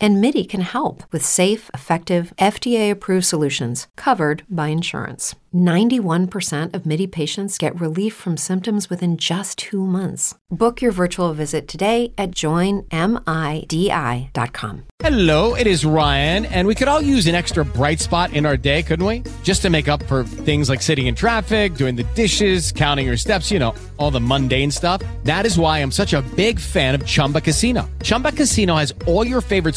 And MIDI can help with safe, effective, FDA approved solutions covered by insurance. 91% of MIDI patients get relief from symptoms within just two months. Book your virtual visit today at joinmidi.com. Hello, it is Ryan, and we could all use an extra bright spot in our day, couldn't we? Just to make up for things like sitting in traffic, doing the dishes, counting your steps, you know, all the mundane stuff. That is why I'm such a big fan of Chumba Casino. Chumba Casino has all your favorite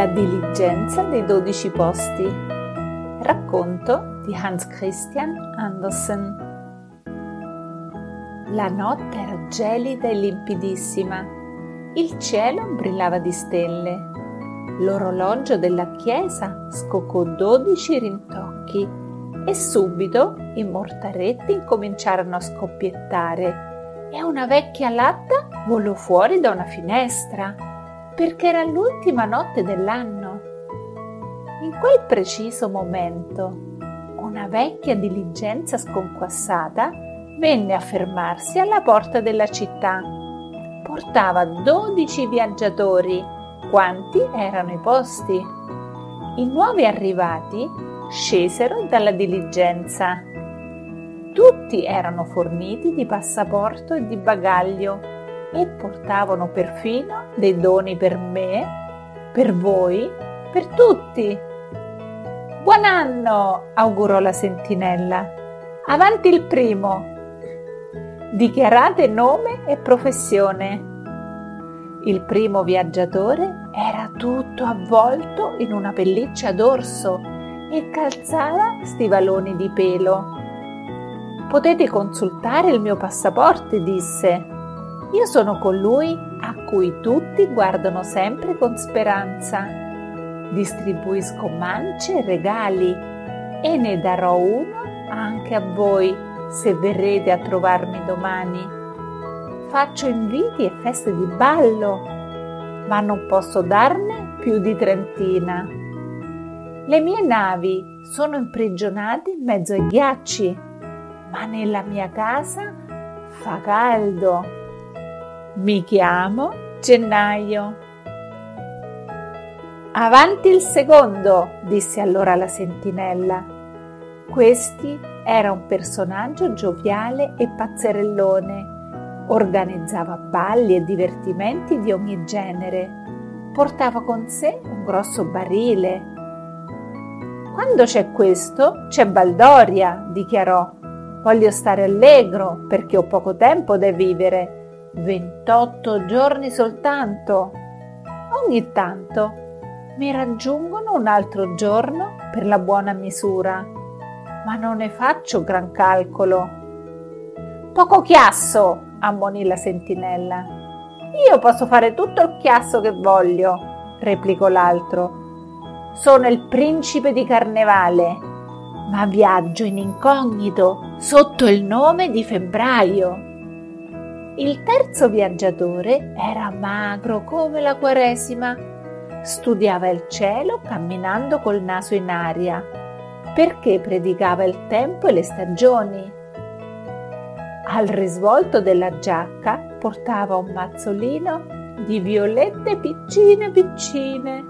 La diligenza dei dodici posti. Racconto di Hans Christian Andersen. La notte era gelida e limpidissima. Il cielo brillava di stelle. L'orologio della chiesa scoccò dodici rintocchi e subito i mortaretti incominciarono a scoppiettare e una vecchia latta volò fuori da una finestra perché era l'ultima notte dell'anno. In quel preciso momento, una vecchia diligenza sconquassata venne a fermarsi alla porta della città. Portava dodici viaggiatori. Quanti erano i posti? I nuovi arrivati scesero dalla diligenza. Tutti erano forniti di passaporto e di bagaglio e portavano perfino dei doni per me, per voi, per tutti. Buon anno, augurò la sentinella. Avanti il primo. Dichiarate nome e professione. Il primo viaggiatore era tutto avvolto in una pelliccia d'orso e calzava stivaloni di pelo. Potete consultare il mio passaporto, disse. Io sono colui a cui tutti guardano sempre con speranza. Distribuisco mance e regali e ne darò uno anche a voi se verrete a trovarmi domani. Faccio inviti e feste di ballo, ma non posso darne più di trentina. Le mie navi sono imprigionate in mezzo ai ghiacci, ma nella mia casa fa caldo. Mi chiamo Gennaio. Avanti il secondo, disse allora la sentinella. Questi era un personaggio gioviale e pazzerellone. Organizzava balli e divertimenti di ogni genere. Portava con sé un grosso barile. Quando c'è questo, c'è Baldoria, dichiarò. Voglio stare allegro perché ho poco tempo da vivere 28 giorni soltanto. Ogni tanto mi raggiungono un altro giorno per la buona misura, ma non ne faccio gran calcolo. Poco chiasso, ammonì la sentinella. Io posso fare tutto il chiasso che voglio, replicò l'altro. Sono il principe di carnevale, ma viaggio in incognito sotto il nome di febbraio. Il terzo viaggiatore era magro come la Quaresima. Studiava il cielo camminando col naso in aria, perché predicava il tempo e le stagioni. Al risvolto della giacca portava un mazzolino di violette piccine piccine.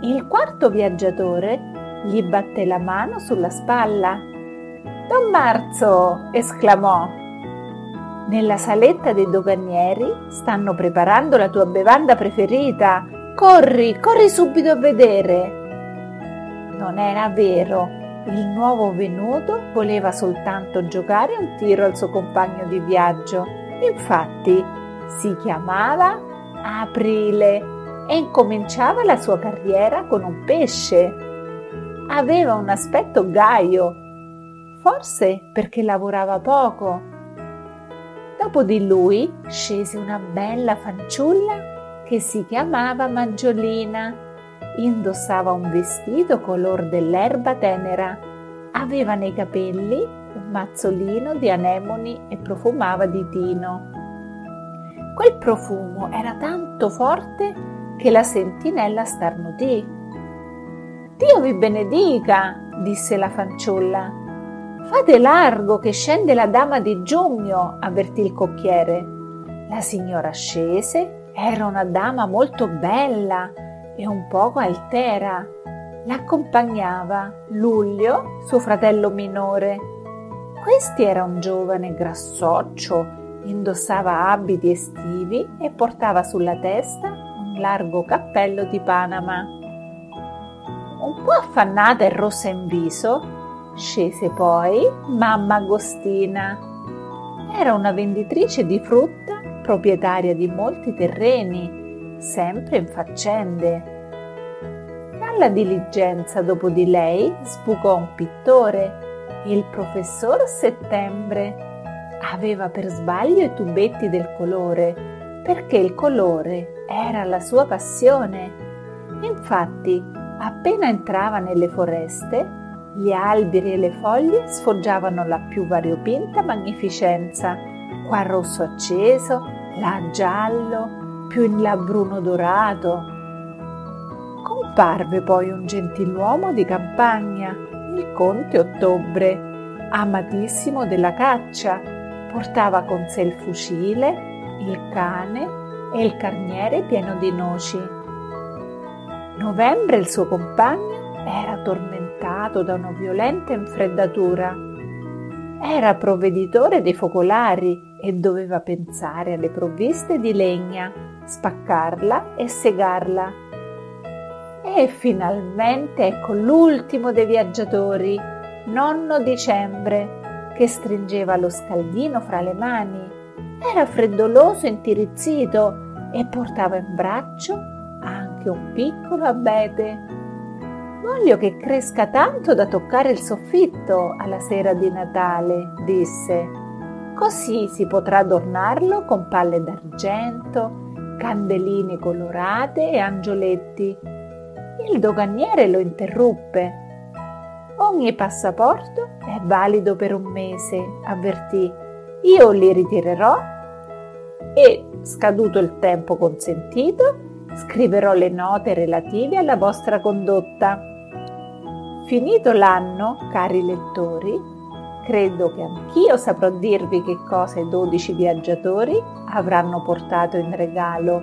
Il quarto viaggiatore gli batté la mano sulla spalla. Don Marzo! esclamò. Nella saletta dei doganieri stanno preparando la tua bevanda preferita. Corri, corri subito a vedere. Non era vero. Il nuovo venuto voleva soltanto giocare un tiro al suo compagno di viaggio. Infatti si chiamava Aprile e incominciava la sua carriera con un pesce. Aveva un aspetto gaio, forse perché lavorava poco. Dopo di lui scese una bella fanciulla che si chiamava Maggiolina. Indossava un vestito color dell'erba tenera, aveva nei capelli un mazzolino di anemoni e profumava di tino. Quel profumo era tanto forte che la sentinella starnutì. Dio vi benedica, disse la fanciulla. Fate largo che scende la dama di Giugno, avvertì il cocchiere. La signora scese, era una dama molto bella e un poco altera. L'accompagnava Luglio, suo fratello minore. Questi era un giovane grassoccio, indossava abiti estivi e portava sulla testa largo cappello di Panama. Un po' affannata e rossa in viso, scese poi mamma Agostina. Era una venditrice di frutta, proprietaria di molti terreni, sempre in faccende. Dalla diligenza dopo di lei sbucò un pittore, il professor Settembre. Aveva per sbaglio i tubetti del colore perché il colore era la sua passione. Infatti, appena entrava nelle foreste, gli alberi e le foglie sfoggiavano la più variopinta magnificenza, qua rosso acceso, là giallo, più in là bruno dorato. Comparve poi un gentiluomo di campagna, il conte Ottobre, amatissimo della caccia, portava con sé il fucile il cane e il carniere pieno di noci. Novembre, il suo compagno, era tormentato da una violenta infreddatura. Era provveditore dei focolari e doveva pensare alle provviste di legna, spaccarla e segarla. E finalmente ecco l'ultimo dei viaggiatori, nonno dicembre, che stringeva lo scaldino fra le mani era freddoloso e intirizzito e portava in braccio anche un piccolo abete. Voglio che cresca tanto da toccare il soffitto alla sera di Natale, disse. Così si potrà adornarlo con palle d'argento, candeline colorate e angioletti. Il doganiere lo interruppe. Ogni passaporto è valido per un mese, avvertì. Io li ritirerò e, scaduto il tempo consentito, scriverò le note relative alla vostra condotta. Finito l'anno, cari lettori, credo che anch'io saprò dirvi che cosa i dodici viaggiatori avranno portato in regalo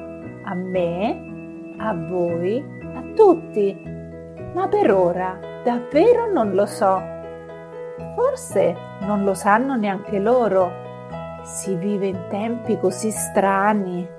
a me, a voi, a tutti. Ma per ora davvero non lo so. Forse non lo sanno neanche loro si vive in tempi così strani.